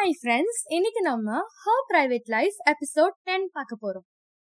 Hi friends இன்னைக்கு நம்ம her private life episode ten பார்க்க போறோம்.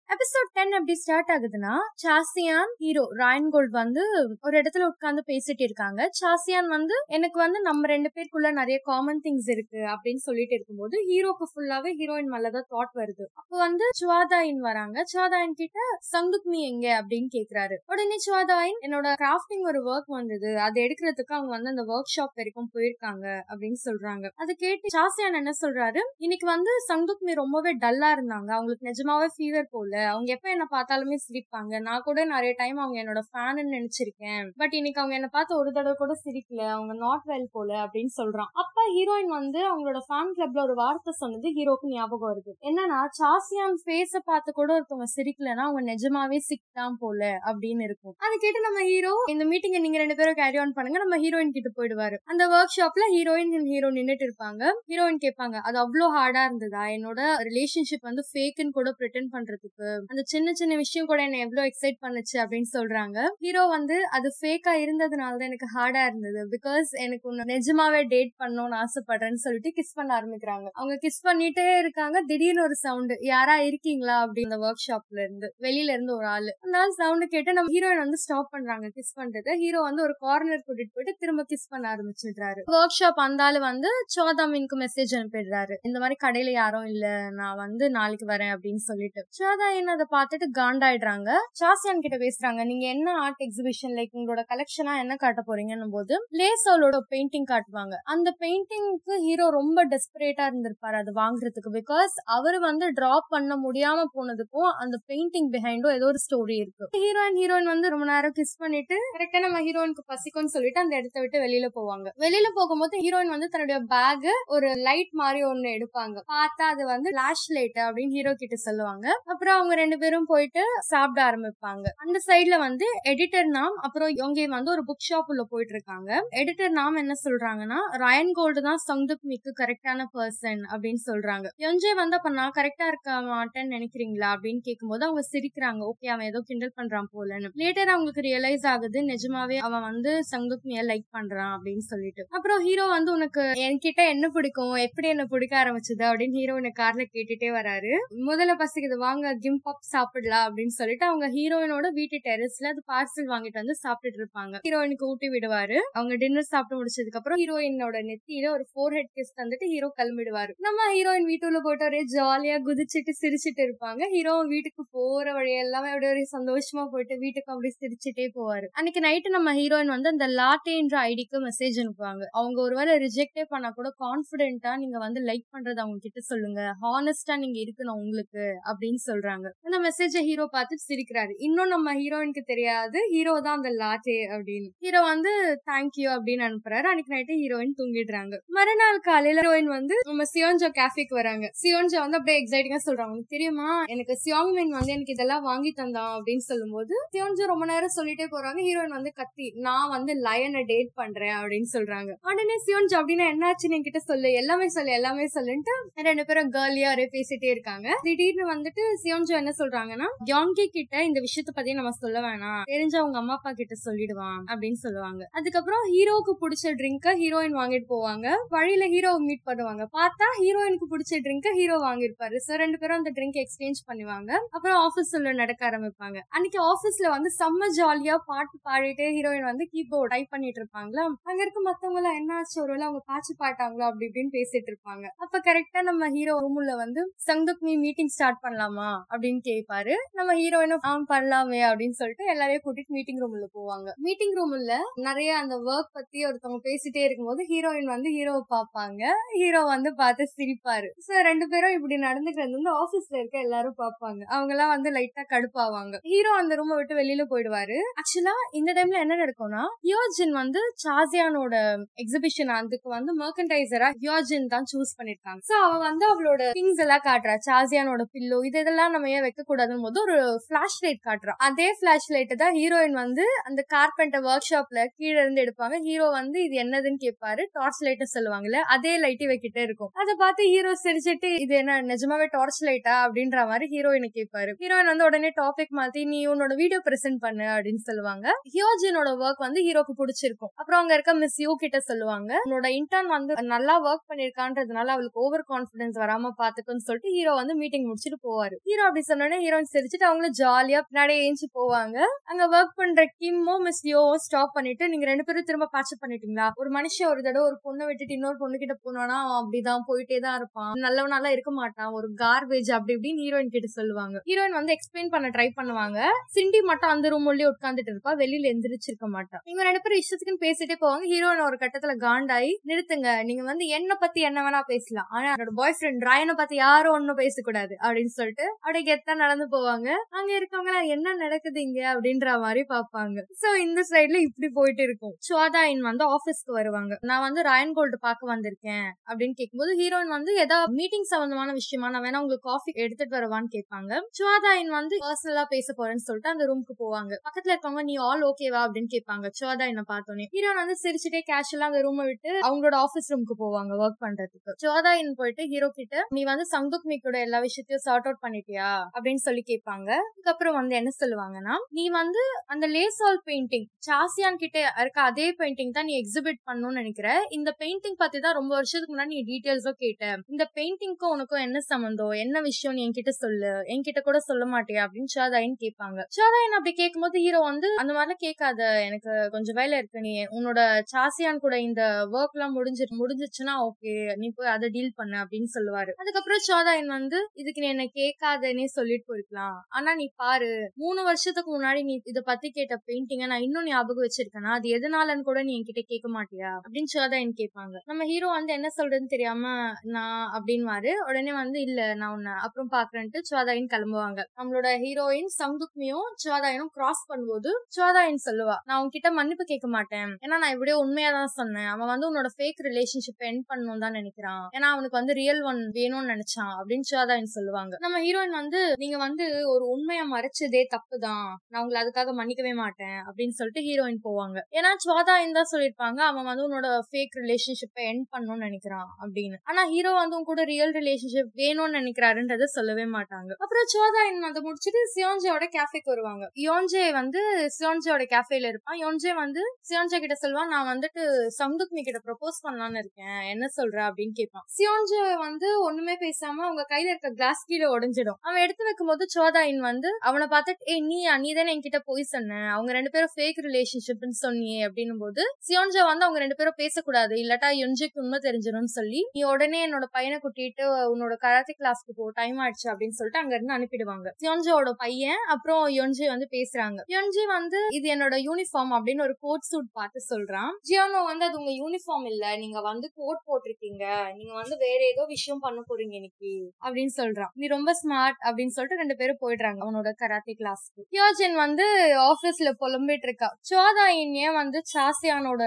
எபிசோட் டென் எப்படி ஸ்டார்ட் ஆகுதுன்னா சாசியான் ஹீரோ ராயன் கோல்ட் வந்து ஒரு இடத்துல உட்கார்ந்து பேசிட்டு இருக்காங்க. சாசியான் வந்து எனக்கு வந்து நம்ம ரெண்டு பேருக்குள்ள நிறைய காமன் திங்ஸ் இருக்கு அப்படின்னு சொல்லிட்டு இருக்கும்போது ஹீரோக்கு ஃபுல்லாவே ஹீரோயின் மேலதான் தாட் வருது. அப்போ வந்து சுவாதாயின் வராங்க. சுவாதாயின் கிட்ட சங்குக்மி எங்க? அப்படின்னு கேக்குறாரு. உடனே சுவாதாயின் என்னோட கிராஃப்டிங் ஒரு ஒர்க் வந்தது. அதை எடுக்கிறதுக்கு அவங்க வந்து அந்த ஒர்க் ஷாப் வரைக்கும் போயிருக்காங்க. அப்படின்னு சொல்றாங்க. அதை கேட்டு சாசியான் என்ன சொல்றாரு? இன்னைக்கு வந்து சங்குக்மி ரொம்பவே டல்லா இருந்தாங்க. அவங்களுக்கு நிஜமாவே ஃபீவர் போல. அவங்க எப்ப என்ன பார்த்தாலுமே சிரிப்பாங்க. நான் கூட நிறைய டைம் அவங்க என்னோட ஃபேன் நினைச்சிருக்கேன். பட் இன்னைக்கு அவங்க என்ன பார்த்து ஒரு தடவை கூட சிரிக்கல. அவங்க நாட் வெல் போல அப்படின்னு சொல்றான். அப்ப ஹீரோயின் வந்து அவங்களோட ஃபேன் கிளப்ல ஒரு வார்த்தை சொன்னது ஹீரோக்கு ஞாபகம் வருது. என்னன்னா சாசியான் ஃபேஸ பார்த்து கூட ஒருத்தவங்க சிரிக்கலன்னா அவங்க நிஜமாவே சிக் தான் போல அப்படின்னு இருக்கும். அது கேட்டு நம்ம ஹீரோ இந்த மீட்டிங் நீங்க ரெண்டு பேரும் கேரி ஆன் பண்ணுங்க. நம்ம ஹீரோயின் கிட்ட போயிடுவாரு. அந்த ஒர்க் ஷாப்ல ஹீரோயின் ஹீரோ நின்னுட்டு இருப்பாங்க. ஹீரோயின் கேட்பாங்க அது அவ்வளோ ஹார்டா இருந்ததா? என்னோட ரிலேஷன்ஷிப் வந்து ஃபேக்குன்னு கூட ப்ரிட்டன் பண்றதுக்கு அந்த சின்ன சின்ன விஷயம் கூட என்ன எவ்வளவு எக்ஸைட் பண்ணுச்சு அப்படின்னு சொல்றாங்க. ஹீரோ வந்து அது ஃபேக்கா இருந்ததுனால தான் எனக்கு ஹார்டா இருந்தது. பிகாஸ் எனக்கு ஒன்னு நிஜமாவே டேட் பண்ணணும்னு ஆசைப்படுறேன்னு சொல்லிட்டு கிஸ் பண்ண ஆரம்பிக்கிறாங்க. அவங்க கிஸ் பண்ணிட்டே இருக்காங்க. திடீர்னு ஒரு சவுண்ட் யாரா இருக்கீங்களா? அப்படின்னு ஒர்க் ஷாப்ல இருந்து வெளியில இருந்து ஒரு ஆளு. அதனால சவுண்ட் கேட்டு நம்ம ஹீரோயின் வந்து ஸ்டாப் பண்றாங்க கிஸ் பண்றது ஹீரோ வந்து ஒரு கார்னர் கூட்டிட்டு போயிட்டு திரும்ப கிஸ் பண்ண ஆரம்பிச்சிடுறாரு. ஒர்க் ஷாப் அந்த ஆளு வந்து சோதாமின்க்கு மெசேஜ் அனுப்பிடுறாரு. இந்த மாதிரி கடையில யாரும் இல்ல. நான் வந்து நாளைக்கு வரேன் அப்படின்னு சொல்லிட்டு. சோதா சோதாயின் அதை பார்த்துட்டு காண்டாயிடுறாங்க. சாசியான் கிட்ட பேசுறாங்க நீங்க என்ன ஆர்ட் எக்ஸிபிஷன் லைக் உங்களோட கலெக்ஷனா என்ன காட்ட போறீங்கன்னும் போது லேசோலோட பெயிண்டிங் காட்டுவாங்க. அந்த பெயிண்டிங்க்கு ஹீரோ ரொம்ப டெஸ்பரேட்டா இருந்திருப்பாரு அது வாங்குறதுக்கு பிகாஸ் அவர் வந்து டிரா பண்ண முடியாம போனதுக்கும் அந்த பெயிண்டிங் பிஹைண்டும் ஏதோ ஒரு ஸ்டோரி இருக்கு. ஹீரோயின் ஹீரோயின் வந்து ரொம்ப நேரம் கிஸ் பண்ணிட்டு கரெக்டா நம்ம ஹீரோயினுக்கு பசிக்கும்னு சொல்லிட்டு அந்த இடத்த விட்டு வெளியில போவாங்க. வெளியில போகும்போது ஹீரோயின் வந்து தன்னுடைய பேக் ஒரு லைட் மாதிரி ஒன்னு எடுப்பாங்க. பார்த்தா அது வந்து லேஷ் லைட் அப்படின்னு ஹீரோ கிட்ட சொல்லுவாங்க. அப்புறம் அவங்க ரெண்டு பேரும் போயிட்டு சாப்பிட ஆரம்பிப்பாங்க. அந்த சைட்ல வந்து எடிட்டர் நாம் அப்புறம் இவங்க வந்து ஒரு புக் ஷாப் உள்ள போயிட்டு இருக்காங்க எடிட்டர் நாம் என்ன சொல்றாங்கன்னா ரயன் கோல்டு தான் சங்துக் மிக்கு கரெக்டான பர்சன் அப்படின்னு சொல்றாங்க. எஞ்சே வந்து அப்ப நான் கரெக்டா இருக்க மாட்டேன்னு நினைக்கிறீங்களா? அப்படின்னு கேட்கும்போது அவங்க சிரிக்கிறாங்க. ஓகே அவன் ஏதோ கிண்டல் பண்றான் போலன்னு. லேட்டர் அவங்களுக்கு ரியலைஸ் ஆகுது நிஜமாவே அவன் வந்து சங்குக்மிய லைக் பண்றான் அப்படின்னு சொல்லிட்டு. அப்புறம் ஹீரோ வந்து உனக்கு என்கிட்ட என்ன பிடிக்கும்? எப்படி என்ன பிடிக்க ஆரம்பிச்சது? அப்படின்னு ஹீரோ கார்ல கேட்டுட்டே வராரு. முதல்ல பசிக்குது வாங்க கிம் பப் சாப்பிடலாம் அப்படின்னு சொல்லிட்டு அவங்க ஹீரோயினோட வீட்டு டெரஸ்ல அது பார்சல் வாங்கிட்டு வந்து சாப்பிட்டுட்டு இருப்பாங்க. ஹீரோயினுக்கு ஊட்டி விடுவாரு. அவங்க டின்னர் சாப்பிட்டு முடிச்சதுக்கு அப்புறம் ஹீரோயினோட நெத்தியில ஒரு ஃபோர் ஹெட் கிஸ் தந்துட்டு ஹீரோ கிளம்பிடுவாரு. நம்ம ஹீரோயின் வீட்டுல போட்டு ஒரே ஜாலியா குதிச்சுட்டு சிரிச்சிட்டு இருப்பாங்க. ஹீரோ வீட்டுக்கு போற வழி எல்லாமே அப்படியே ஒரே சந்தோஷமா போயிட்டு வீட்டுக்கு அப்படியே சிரிச்சுட்டே போவாரு. அன்னைக்கு நைட்டு நம்ம ஹீரோயின் வந்து அந்த லாட்டேன்ற ஐடிக்கு மெசேஜ் அனுப்புவாங்க. அவங்க ஒருவேளை ரிஜெக்டே பண்ணா கூட கான்பிடென்ட்டா நீங்க வந்து லைக் பண்றது அவங்க கிட்ட சொல்லுங்க. ஹானஸ்டா நீங்க இருக்கணும் உங்களுக்கு அப்படின்னு சொல்றாங்க. அந்த மெசேஜ ஹீரோ பார்த்து சிரிக்கிறாரு. இன்னும் நம்ம ஹீரோயினுக்கு தெரியாது. ஹீரோ தான் அந்த லாட்டே அப்படின்னு. ஹீரோ வந்து தேங்க்யூ அப்படின்னு அனுப்புறாரு. அன்னைக்கு நைட்டு ஹீரோயின் தூங்கிடுறாங்க. மறுநாள் காலையில ஹீரோயின் வந்து நம்ம சியோன்ஜோ கேஃபேக்கு வராங்க. சியோன்ஜோ வந்து அப்படியே எக்ஸைட்டிங்கா சொல்றாங்க. தெரியுமா? எனக்கு சியோங்மின் வந்து எனக்கு இதெல்லாம் வாங்கி தந்தான் அப்படின்னு சொல்லும்போது சியோன்ஜோ ரொம்ப நேரம் சொல்லிட்டே போறாங்க. ஹீரோயின் வந்து கத்தி நான் வந்து லயனை டேட் பண்றேன் அப்படின்னு சொல்றாங்க. உடனே சியோன்ஜோ அப்படின்னா என்னாச்சுன்னு என்கிட்ட சொல்லு. எல்லாமே சொல்லு எல்லாமே சொல்லுன்ட்டு ரெண்டு பேரும் கேர்லியா ஒரே பேசிட்டே இருக்காங்க. திடீர்னு வந்துட்டு சியோன்ஜோ என்ன சொல்றாங்கன்னா யாங்கி கிட்ட இந்த விஷயத்த பத்தி நம்ம சொல்ல வேணாம். தெரிஞ்ச அவங்க அம்மா அப்பா கிட்ட சொல்லிடுவான் அப்படின்னு சொல்லுவாங்க. அதுக்கப்புறம் ஹீரோவுக்கு பிடிச்ச ட்ரிங்க ஹீரோயின் வாங்கிட்டு போவாங்க. வழியில ஹீரோ மீட் பண்ணுவாங்க. பார்த்தா ஹீரோயினுக்கு பிடிச்ச ட்ரிங்க ஹீரோ வாங்கிருப்பாரு சோ ரெண்டு பேரும் அந்த ட்ரிங்க் எக்ஸ்சேஞ்ச் பண்ணுவாங்க. அப்புறம் ஆபீஸ்ல நடக்க ஆரம்பிப்பாங்க. அன்னைக்கு ஆபீஸ்ல வந்து செம்ம ஜாலியா பாட்டு பாடிட்டு ஹீரோயின் வந்து கீபோர்ட் டைப் பண்ணிட்டு இருப்பாங்களா? அங்க இருக்க மத்தவங்க எல்லாம் என்ன ஆச்சு? ஒருவேளை அவங்க பாச்சு பாட்டாங்களா? அப்படி இப்படின்னு பேசிட்டு இருப்பாங்க. அப்ப கரெக்டா நம்ம ஹீரோ ரூம்ல வந்து சங்குக் மீ மீட்டிங் ஸ்டார்ட் பண்ணலாமா? அப்படின்னு கேட்பாரு நம்ம ஹீரோயினும் ஆன் பண்ணலாமே அப்படின்னு சொல்லிட்டு எல்லாரையும் கூட்டிட்டு மீட்டிங் ரூம்ல போவாங்க. மீட்டிங் ரூம்ல நிறைய அந்த ஒர்க் பத்தி ஒருத்தவங்க பேசிட்டே இருக்கும்போது ஹீரோயின் வந்து ஹீரோவை பார்ப்பாங்க. ஹீரோ வந்து பார்த்து சிரிப்பாரு. சோ ரெண்டு பேரும் இப்படி நடந்துக்கிறது வந்து ஆபீஸ்ல இருக்க எல்லாரும் பார்ப்பாங்க. அவங்க எல்லாம் வந்து லைட்டா கடுப்பாவாங்க. ஹீரோ அந்த ரூமை விட்டு வெளியில போயிடுவாரு. ஆக்சுவலா இந்த டைம்ல என்ன நடக்கும்னா யோஜின் வந்து சாசியானோட எக்ஸிபிஷன் அதுக்கு வந்து மர்கன்டைசரா ஹியோஜின் தான் சூஸ் பண்ணிருக்காங்க. சோ அவ வந்து அவளோட திங்ஸ் எல்லாம் காட்டுறா. சாசியானோட பில்லோ இது இதெல்லாம் நம்ம ஏன் வைக்க கூடாதுன்னு போது ஒரு பிளாஷ் லைட் காட்டுறான் அதே பிளாஷ் லைட் தான் ஹீரோயின் வந்து அந்த கார்பெண்டர் ஒர்க் ஷாப்ல கீழே இருந்து எடுப்பாங்க. ஹீரோ வந்து இது என்னதுன்னு கேட்பாரு டார்ச் லைட் சொல்லுவாங்கல்ல அதே லைட் வைக்கிட்டே இருக்கும். அதை பார்த்து ஹீரோ சிரிச்சிட்டு இது என்ன நிஜமாவே டார்ச் லைட்டா அப்படின்ற மாதிரி ஹீரோயினை கேட்பாரு ஹீரோயின் வந்து உடனே டாபிக் மாத்தி நீ உன்னோட வீடியோ பிரசென்ட் பண்ணு அப்படின்னு சொல்லுவாங்க. ஹியோஜினோட ஒர்க் வந்து ஹீரோக்கு பிடிச்சிருக்கும். அப்புறம் அங்க இருக்க மிஸ் யூ கிட்ட சொல்லுவாங்க. உன்னோட இன்டர்ன் வந்து நல்லா ஒர்க் பண்ணிருக்கான்றதுனால அவளுக்கு ஓவர் கான்பிடன்ஸ் வராம பாத்துக்குன்னு சொல்லிட்டு ஹீரோ வந்து மீட்டிங் முடிச்சுட்டு போவாரு. ஹீரோ அப்படி சொன்னோடனே ஹீரோயின் சிரிச்சுட்டு அவங்களும் ஜாலியா பின்னாடி ஏஞ்சி போவாங்க. அங்க ஒர்க் பண்ற கிம்மும் மிஸ் யோவோ ஸ்டாப் பண்ணிட்டு நீங்க ரெண்டு பேரும் திரும்ப பேட்ச் பண்ணிட்டீங்களா? ஒரு மனுஷன் ஒரு தடவை ஒரு பொண்ணை விட்டுட்டு இன்னொரு பொண்ணு கிட்ட போனோம்னா அவன் அப்படிதான் போயிட்டே தான் இருப்பான். நல்லவனால இருக்க மாட்டான். ஒரு கார்பேஜ் அப்படி இப்படின்னு ஹீரோயின் கிட்ட சொல்லுவாங்க. ஹீரோயின் வந்து எக்ஸ்பிளைன் பண்ண ட்ரை பண்ணுவாங்க. சிண்டி மட்டும் அந்த ரூம் உள்ளே உட்காந்துட்டு இருப்பா. வெளியில எந்திரிச்சிருக்க மாட்டான் இவங்க ரெண்டு பேரும் இஷ்டத்துக்குன்னு பேசிட்டே போவாங்க. ஹீரோயின் ஒரு கட்டத்துல காண்டாயி நிறுத்துங்க. நீங்க வந்து என்ன பத்தி என்ன வேணா பேசலாம். ஆனா என்னோட பாய் ஃப்ரெண்ட் ராயனை பத்தி யாரும் ஒன்னும் பேசக்கூடாது அப்படின்னு சொல்லிட்டு அப்படியே கெத்தா நடந்து போவாங்க? அங்க இருக்கவங்க என்ன நடக்குது இங்க அப்படின்ற மாதிரி பாப்பாங்க சோ இந்த சைட்ல இப்படி போயிட்டு இருக்கும். சுவாதாயின் வந்து ஆபீஸ்க்கு வருவாங்க. நான் வந்து ராயன் கோல்டு பாக்க வந்திருக்கேன் அப்படின்னு கேட்கும்போது ஹீரோயின் வந்து ஏதாவது மீட்டிங் சம்பந்தமான விஷயமா நான் வேணா உங்களுக்கு காஃபி எடுத்துட்டு வரவான்னு கேட்பாங்க. சுவாதாயின் வந்து பர்சனலா பேச போறேன்னு சொல்லிட்டு அந்த ரூமுக்கு போவாங்க. பக்கத்துல இருக்கவங்க நீ ஆல் ஓகேவா அப்படின்னு கேட்பாங்க. சுவாதாயினை பார்த்தோன்னே ஹீரோயின் வந்து சிரிச்சுட்டே கேஷுவலா அந்த ரூமை விட்டு அவங்களோட ஆபீஸ் ரூமுக்கு போவாங்க ஒர்க் பண்றதுக்கு. சுவாதாயின் போயிட்டு ஹீரோ கிட்ட நீ வந்து சங்குக் மீக்கோட எல்லா விஷயத்தையும் சார்ட் அவுட் பண்ணிட்டியா? அப்படின்னு சொல்லி கேட்பாங்க. அதுக்கப்புறம் வந்து என்ன சொல்லுவாங்கன்னா நீ வந்து அந்த லேசால் பெயிண்டிங் சாசியான் கிட்ட இருக்க அதே பெயிண்டிங் தான் நீ எக்ஸிபிட் பண்ணணும்னு நினைக்கிற. இந்த பெயிண்டிங் பத்தி தான் ரொம்ப வருஷத்துக்கு முன்னாடி நீ டீடைல்ஸோ கேட்ட. இந்த பெயிண்டிங்க்கும் உனக்கும் என்ன சம்மந்தம் என்ன விஷயம் நீ என்கிட்ட சொல்லு? என்கிட்ட கூட சொல்ல மாட்டியா? அப்படின்னு ஷாதாயின் கேட்பாங்க. ஷாதாயின் அப்படி கேட்கும்போது ஹீரோ வந்து அந்த மாதிரிலாம் கேட்காத. எனக்கு கொஞ்சம் வேலை இருக்கு. நீ உன்னோட சாசியான் கூட இந்த ஒர்க் எல்லாம் முடிஞ்சு முடிஞ்சிச்சுன்னா ஓகே நீ போய் அதை டீல் பண்ணு அப்படின்னு சொல்லுவாரு. அதுக்கப்புறம் ஷாதாயின் வந்து இதுக்கு நீ என்ன கேட்காதனே சொல்லிட்டு போயிருக்கலாம். ஆனா நீ பாரு மூணு வருஷத்துக்கு முன்னாடி நீ இத பத்தி கேட்ட பெயிண்டிங்க நான் இன்னும் ஞாபகம் வச்சிருக்கேனா? அது எதனாலன்னு கூட நீ என்கிட்ட கேட்க மாட்டியா? அப்படின்னு ஷாதாயின் கேட்பாங்க. நம்ம ஹீரோ வந்து என்ன சொல்றதுன்னு தெரியாம நான் அப்படின்வாரு உடனே வந்து இல்ல நான் உன்ன அப்புறம் பாக்குறேன்ட்டு சுவாதாயின் கிளம்புவாங்க. நம்மளோட ஹீரோயின் சங்குக்மியும் சுவாதாயனும் கிராஸ் பண்ணும்போது சுவாதாயின் சொல்லுவா நான் உன்கிட்ட மன்னிப்பு கேட்க மாட்டேன். ஏன்னா நான் இப்படியே உண்மையா தான் சொன்னேன். அவன் வந்து உன்னோட ஃபேக் ரிலேஷன்ஷிப் என் பண்ணணும் தான் நினைக்கிறான். ஏன்னா அவனுக்கு வந்து ரியல் ஒன் வேணும்னு நினைச்சான். அப்படின்னு சுவாதாயின் சொல்லுவாங்க. நம்ம ஹீரோயின் வந்து வந்து நீங்க வந்து ஒரு உண்மையா மறைச்சதே தப்பு தான் நான் உங்களை அதுக்காக மன்னிக்கவே மாட்டேன். அப்படின்னு சொல்லிட்டு ஹீரோயின் போவாங்க. ஏன்னா சுவாதாயின் தான் சொல்லிருப்பாங்க அவன் வந்து உன்னோட ஃபேக் ரிலேஷன்ஷிப்பை என் பண்ணணும்னு நினைக்கிறான். அப்படின்னு. ஆனா ஹீரோ வந்து உன் கூட ரியல் ரிலேஷன்ஷிப் வேணும்னு நினைக்கிறாருன்றத சொல்லவே மாட்டாங்க. அப்புறம் சோதாயின் அதை முடிச்சுட்டு சியோஞ்சோட கேஃபேக்கு வருவாங்க. யோன்ஜே வந்து சியோஞ்சோட கேஃபேல இருப்பான். யோன்ஜே வந்து சியோஞ்சே கிட்ட சொல்லுவான் நான் வந்துட்டு சங்குக்மி கிட்ட ப்ரொபோஸ் பண்ணலாம்னு இருக்கேன். என்ன சொல்ற? அப்படின்னு கேட்பான் சியோஞ்சே வந்து ஒண்ணுமே பேசாம அவங்க கையில இருக்க கிளாஸ் கீழே உடஞ்சிடும். அவன் எடுத்து வைக்கும் போது சோதாயின் வந்து அவனை பார்த்துட்டு ஏ நீ நீ தானே என்கிட்ட போய் சொன்ன. அவங்க ரெண்டு பேரும் ஃபேக் ரிலேஷன்ஷிப்னு சொன்னியே. அப்படின்னும் போது சியோன்ஜா வந்து அவங்க ரெண்டு பேரும் பேசக்கூடாது. இல்லாட்டா யொஞ்சுக்கு உண்மை தெரிஞ்சிடும்னு சொல்லி நீ உடனே என்னோட பையனை கூட்டிட்டு உன்னோட கராத்தே கிளாஸ்க்கு போ. டைம் ஆயிடுச்சு. அப்படின்னு சொல்லிட்டு அங்க இருந்து அனுப்பிடுவாங்க. சியோன்ஜாவோட பையன் அப்புறம் யொஞ்சி வந்து பேசுறாங்க. யொஞ்சி வந்து இது என்னோட யூனிஃபார்ம் அப்படின்னு ஒரு கோட் சூட் பார்த்து சொல்றான். ஜியோனோ வந்து அது உங்க யூனிஃபார்ம் இல்ல. நீங்க வந்து கோட் போட்டிருக்கீங்க. நீங்க வந்து வேற ஏதோ விஷயம் பண்ண போறீங்க இன்னைக்கு. அப்படின்னு சொல்றான். நீ ரொம்ப ஸ்மார்ட் அப்படின்னு சொல்லிட்டு ரெண்டு பேரும் போயிடுறாங்க அவனோட கராத்தே கிளாஸ்க்கு யோஜன் வந்து ஆபீஸ்ல புலம்பிட்டு இருக்கா. சோதா ஏன் வந்து சாசியானோட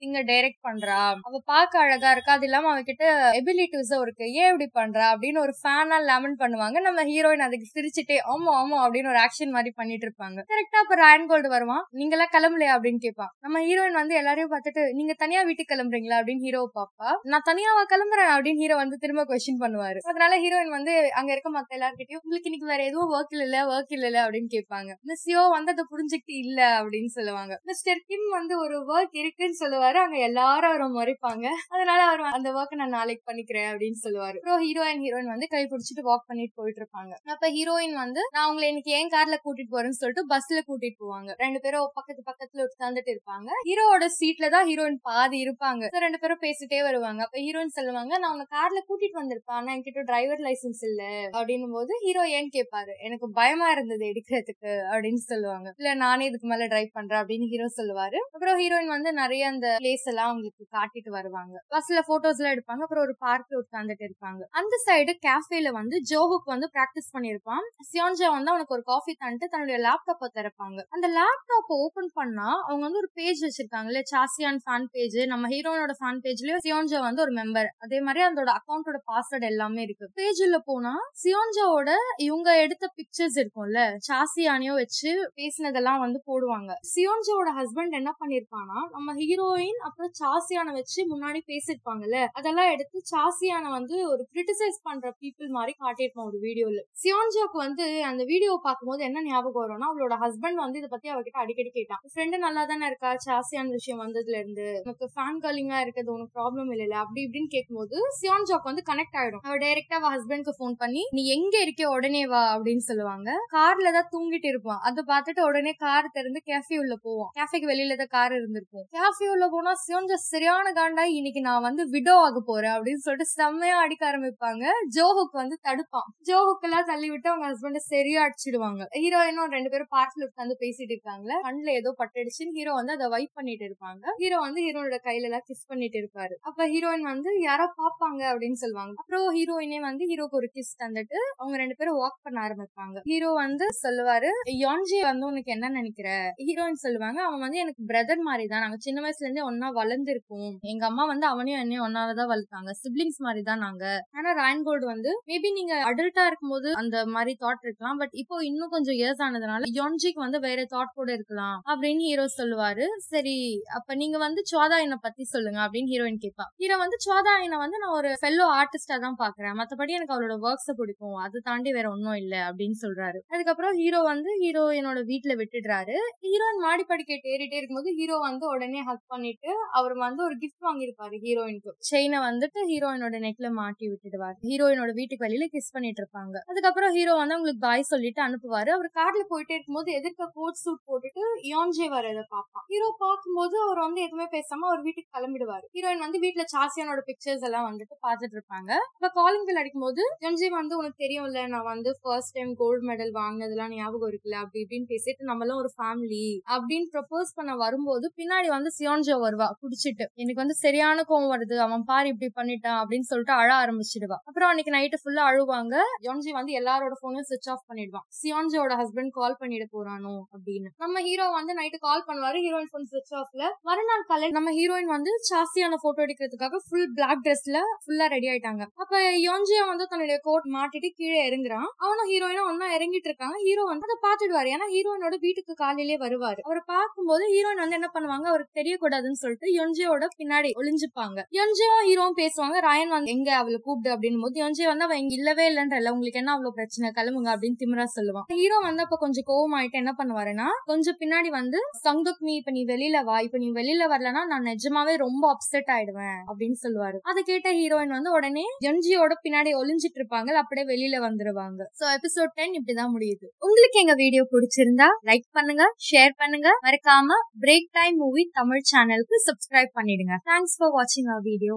திங்க டைரக்ட் பண்றா? அவ பார்க்க அழகா இருக்கா? அது இல்லாம அவகிட்ட எபிலிட்டிஸும் இருக்கு. ஏன் இப்படி பண்றா? அப்படின்னு ஒரு ஃபேனா லெமன் பண்ணுவாங்க. நம்ம ஹீரோயின் அதுக்கு சிரிச்சுட்டே ஆமா ஆமா அப்படின்னு ஒரு ஆக்ஷன் மாதிரி பண்ணிட்டு இருப்பாங்க. கரெக்டா அப்ப ராயன் கோல்டு வருவான். நீங்க எல்லாம் கிளம்பலையா? அப்படின்னு கேட்பான். நம்ம ஹீரோயின் வந்து எல்லாரையும் பார்த்துட்டு நீங்க தனியா வீட்டுக்கு கிளம்புறீங்களா? அப்படின்னு ஹீரோ பாப்பா நான் தனியாவா கிளம்புறேன்? அப்படின்னு ஹீரோ வந்து திரும்ப கொஸ்டின் பண்ணுவாரு. அதனால ஹீரோயின் வந்து அங்க இருக்க மத்த எல்லார்கிட்டயும் உங்களுக்கு இன்னைக்கு வேற எதுவும் ஒர்க் இல்ல ஒர்க் இல்ல அப்படின்னு கேட்பாங்க. மிஸ் யோ வந்து அதை புரிஞ்சுக்கிட்டு இல்ல அப்படின்னு சொல்லுவாங்க. மிஸ்டர் கிம் வந்து ஒரு ஒர்க் இருக்குன்னு சொல்லுவாரு. அங்க எல்லாரும் அவரை முறைப்பாங்க. அதனால அவர் அந்த ஒர்க் நான் நாளைக்கு பண்ணிக்கிறேன் அப்படின்னு சொல்லுவாரு. அப்புறம் ஹீரோ அண்ட் ஹீரோயின் வந்து கை பிடிச்சிட்டு வாக் பண்ணிட்டு போயிட்டு இருப்பாங்க. அப்ப ஹீரோயின் வந்து நான் உங்களை இன்னைக்கு ஏன் கார்ல கூட்டிட்டு போறேன்னு சொல்லிட்டு பஸ்ல கூட்டிட்டு போவாங்க. ரெண்டு பேரும் பக்கத்து பக்கத்துல உட்காந்துட்டு இருப்பாங்க. ஹீரோவோட சீட்ல தான் ஹீரோயின் பாதி இருப்பாங்க. ரெண்டு பேரும் பேசிட்டே வருவாங்க. அப்ப ஹீரோயின் சொல்லுவாங்க நான் உங்க கார்ல கூட்டிட்டு வந்திருப்பேன் ஆனா என்கிட்ட டிரைவர் லைசன்ஸ் இல்ல. அப்படின்னும் போது ஹீரோ ஏன் கேட்பாரு எனக்கு பயமா இருந்தது எடுக்கிறதுக்கு அப்படின்னு சொல்லுவாங்க. இல்ல நானே இதுக்கு மேல டிரைவ் பண்றேன் அப்படின்னு ஹீரோ சொல்லுவாரு. அப்புறம் ஹீரோயின் வந்து நிறைய அந்த பிளேஸ் எல்லாம் அவங்களுக்கு காட்டிட்டு வருவாங்க. பஸ்ல போட்டோஸ் எல்லாம் எடுப்பாங்க. அப்புறம் ஒரு பார்க்ல உட்காந்துட்டு இருப்பாங்க. அந்த சைடு கேஃபேல வந்து ஜோஹுக் வந்து பிராக்டிஸ் பண்ணிருப்பான் சியோன்ஜா வந்து அவனுக்கு ஒரு காஃபி தந்துட்டு தன்னுடைய லேப்டாப்பை திறப்பாங்க. அந்த லேப்டாப் ஓபன் பண்ணா அவங்க வந்து ஒரு பேஜ் வச்சிருக்காங்கல்ல சாசியான் ஃபேன் பேஜ் நம்ம ஹீரோனோட ஃபேன் பேஜ்லயும் சியோன்ஜா வந்து ஒரு மெம்பர் அதே மாதிரி அதோட அக்கௌண்டோட பாஸ்வேர்டு எல்லாமே இருக்கு. பேஜ்ல போனா சியோன்ஜாவோட இவங்க எடுத்த பிக்சர்ஸ் இருக்கும்ல சாசியானையும் வச்சு பேசினதெல்லாம் வந்து போடுவாங்க. சியோன்ஜோட ஹஸ்பண்ட் என்ன பண்ணிருப்பானா நம்ம ஹீரோயின் அப்புறம் சாசியான வச்சு முன்னாடி பேசிருப்பாங்கல்ல அதெல்லாம் எடுத்து சாசியான வந்து ஒரு கிரிட்டிசைஸ் பண்ற பீப்புள் மாதிரி காட்டியிருப்பான் ஒரு வீடியோல சியோன்ஜோக்கு வந்து அந்த வீடியோ பார்க்கும்போது என்ன ஞாபகம் வரும்னா அவளோட ஹஸ்பண்ட் வந்து இதை பத்தி அவகிட்ட அடிக்கடி கேட்டான். ஃப்ரெண்டு நல்லா தானே இருக்கா? சாசியான விஷயம் வந்ததுல இருந்து உனக்கு ஃபேன் காலிங்கா இருக்கிறது உனக்கு ப்ராப்ளம் இல்ல அப்படி இப்படின்னு கேட்கும்போது சியோன் வந்து கனெக்ட் ஆயிடும். அவ டைரக்டா அவ ஹஸ்பண்ட்க்கு ஃபோன் பண்ணி நீ எங்க இருக்கே உடனே வா அப்படின்னு சொல்லுவாங்க. கார்ல தான் தூங்கிட்டு இருப்பான் அதை பார்த்துட்டு உடனே கார் திறந்து கேஃபே உள்ள போவோம். கேஃபேக்கு வெளியில தான் கார் இருந்திருக்கும். கேஃபே உள்ள போனா சிவஞ்ச சரியான காண்டா இன்னைக்கு நான் வந்து விடோ ஆக போறேன் அப்படின்னு சொல்லிட்டு செம்மையா அடிக்க ஆரம்பிப்பாங்க. ஜோஹுக் வந்து தடுப்பான். ஜோஹுக் எல்லாம் தள்ளி விட்டு அவங்க ஹஸ்பண்ட சரியா அடிச்சிடுவாங்க. ஹீரோயினும் ரெண்டு பேரும் பார்க்ல உட்காந்து பேசிட்டு இருக்காங்க. கண்ணுல ஏதோ பட்டடிச்சு ஹீரோ வந்து அதை வைப் பண்ணிட்டு இருப்பாங்க. ஹீரோ வந்து ஹீரோனோட கையில எல்லாம் கிஸ் பண்ணிட்டு இருப்பாரு. அப்ப ஹீரோயின் வந்து யாரோ பாப்பாங்க அப்படின்னு சொல்லுவாங்க. அப்புறம் ஹீரோயினே வந்து ஹீரோக்கு ஒரு கிஸ் தந்துட்டு அவங்க ரெண்டு பேரும் வாக் பண்ண ஆரம்பிப்பாங்க. ஹீரோ வந்து சொல்லுவாரு யான்ஜி வந்து உனக்கு என்ன நினைக்கிற? ஹீரோயின் சொல்லுவாங்க. அவன் வந்து எனக்கு பிரதர் மாதிரி தான் நாங்க சின்ன வயசுல இருந்தே ஒன்னா வளர்ந்துருக்கோம். எங்க அம்மா வந்து அவனையும் என்னையும் ஒன்னாவதான் வளர்த்தாங்க. சிப்ளிங்ஸ் மாதிரி தான் நாங்க. ஆனா ராயன்கோல்டு வந்து மேபி நீங்க அடல்ட்டா இருக்கும்போது அந்த மாதிரி தாட் இருக்கலாம். பட் இப்போ இன்னும் கொஞ்சம் இயர்ஸ் ஆனதுனால யோன்ஜிக்கு வந்து வேற தாட் கூட இருக்கலாம். அப்படின்னு ஹீரோ சொல்லுவாரு. சரி அப்ப நீங்க வந்து சோதாயனை பத்தி சொல்லுங்க. அப்படின்னு ஹீரோயின் கேட்பா. ஹீரோ வந்து சோதாயனை வந்து நான் ஒரு ஃபெல்லோ ஆர்டிஸ்டா தான் பாக்குறேன். மத்தபடி எனக்கு அவளோட ஒர்க்ஸ் பிடிக்கும். அதை தாண்டி வேற ஒன்னும் இல்ல அப்படின்னு சொல்றாரு. அதுக்கப்புறம் ஹீரோ வந்து ஹீரோயினோட வீட்டுல விட்டுடுறாரு. ஹீரோயின் மாடி படிக்கட்டு ஏறிட்டே இருக்கும்போது ஹீரோ வந்து உடனே ஹக் பண்ணிட்டு அவர் வந்து ஒரு கிஃப்ட் வாங்கியிருப்பாரு ஹீரோயினுக்கு செயினை வந்துட்டு ஹீரோயினோட நெக்ல மாட்டி விட்டுடுவாரு. ஹீரோயினோட வீட்டுக்கு வெளியில கிஸ் பண்ணிட்டு இருப்பாங்க. அதுக்கப்புறம் ஹீரோ வந்து அவங்களுக்கு பாய் சொல்லிட்டு அனுப்புவாரு. அவர் கார்ல போயிட்டே இருக்கும்போது எதிர்க்க கோட் சூட் போட்டுட்டு யோன்ஜே வரத பாப்பான் ஹீரோ பார்க்கும்போது அவர் வந்து எதுவுமே பேசாம அவர் வீட்டுக்கு கிளம்பிடுவாரு. ஹீரோயின் வந்து வீட்டுல சாசியானோட பிக்சர்ஸ் எல்லாம் வந்துட்டு பாத்துட்டு இருப்பாங்க. இப்ப காலிங் பில் அடிக்கும் போது யோன்ஜே வந்து உனக்கு தெரியும்ல நான் வந்து ஃபர்ஸ்ட் டைம் கோல்டு மெடல் வாங்கினதெல்லாம் ஞாபகம் இருக்குல்ல? அப்படி இப்படின்னு பேசிட்டு நம்மளும் ஒரு ஃபேமிலி அப்படின்னு ப்ரப்போஸ் பண்ண வரும்போது பின்னாடி வந்து சியோன்ஜோ வருவா குடிச்சிட்டு. எனக்கு வந்து சரியான கோவம் வருது. அவன் பாரு இப்படி பண்ணிட்டான் அப்படின்னு சொல்லிட்டு அழ ஆரம்பிச்சிடுவா. அப்புறம் அன்னைக்கு நைட்டு ஃபுல்லா அழுவாங்க. யோன்ஜி வந்து எல்லாரோட போனையும் சுவிச் ஆஃப் பண்ணிடுவான் சியோன்ஜோட ஹஸ்பண்ட் கால் பண்ணிட போறானோ அப்படின்னு. நம்ம ஹீரோ வந்து நைட்டு கால் பண்ணுவாரு. ஹீரோயின் போன் சுவிச் ஆஃப்ல மறுநாள் காலை நம்ம ஹீரோயின் வந்து சாஸ்தியான போட்டோ எடுக்கிறதுக்காக ஃபுல் பிளாக் ட்ரெஸ்ல ஃபுல்லா ரெடி ஆயிட்டாங்க. அப்ப யோன்ஜியா வந்து தன்னுடைய கோட் மாட்டிட்டு கீழே இறங்குறான் அவனும் ஹீரோயினும் ஒன்னா இறங்கிட்டு இருக்காங்க. ஹீரோ வந்து அதை பாத்துடுவாரு ஏன்னா ஹீரோயினோட வீட்டுக்கு காலையிலேயே வருவாரு. அவரை பார்க்கும்போது ஹீரோயின் வந்து என்ன பண்ணுவாங்க? அவருக்கு தெரியக்கூடாதுன்னு சொல்லிட்டு யொன்ஜியோட பின்னாடி ஒளிஞ்சுப்பாங்க. யொன்ஜியும் ஹீரோவும் பேசுவாங்க. ராயன் வந்து எங்க அவளை கூப்பிடு அப்படின்னு போது யொன்ஜி வந்து அவ இங்க இல்லவே இல்லன்றல உங்களுக்கு என்ன அவ்வளவு பிரச்சனை? கிளம்புங்க அப்படின்னு திமிரா சொல்லுவான். ஹீரோ வந்து அப்ப கொஞ்சம் கோவமாயிட்டு என்ன பண்ணுவாருன்னா கொஞ்சம் பின்னாடி வந்து சங்குக் நீ இப்ப நீ வெளியில வா. இப்ப நீ வெளியில வரலன்னா நான் நிஜமாவே ரொம்ப அப்செட் ஆயிடுவேன் அப்படின்னு சொல்லுவாரு. அதை கேட்ட ஹீரோயின் வந்து உடனே யொன்ஜியோட பின்னாடி ஒளிஞ்சிட்டு இருப்பாங்க. அப்படியே வெளியில வந்துருவாங்க. சோ எபிசோட் டென் இப்படிதான் முடியுது. உங்களுக்கு எங்க வீடியோ பிடிச்சிருந்தா லைக் பண்ணுங்க ஷேர் பண்ணுங்க. மறக்காம பிரேக் டைம் மூவி தமிழ் சேனலுக்கு சப்ஸ்கிரைப் பண்ணிடுங்க. தேங்க்ஸ் ஃபார் வாட்சிங் அவர் வீடியோ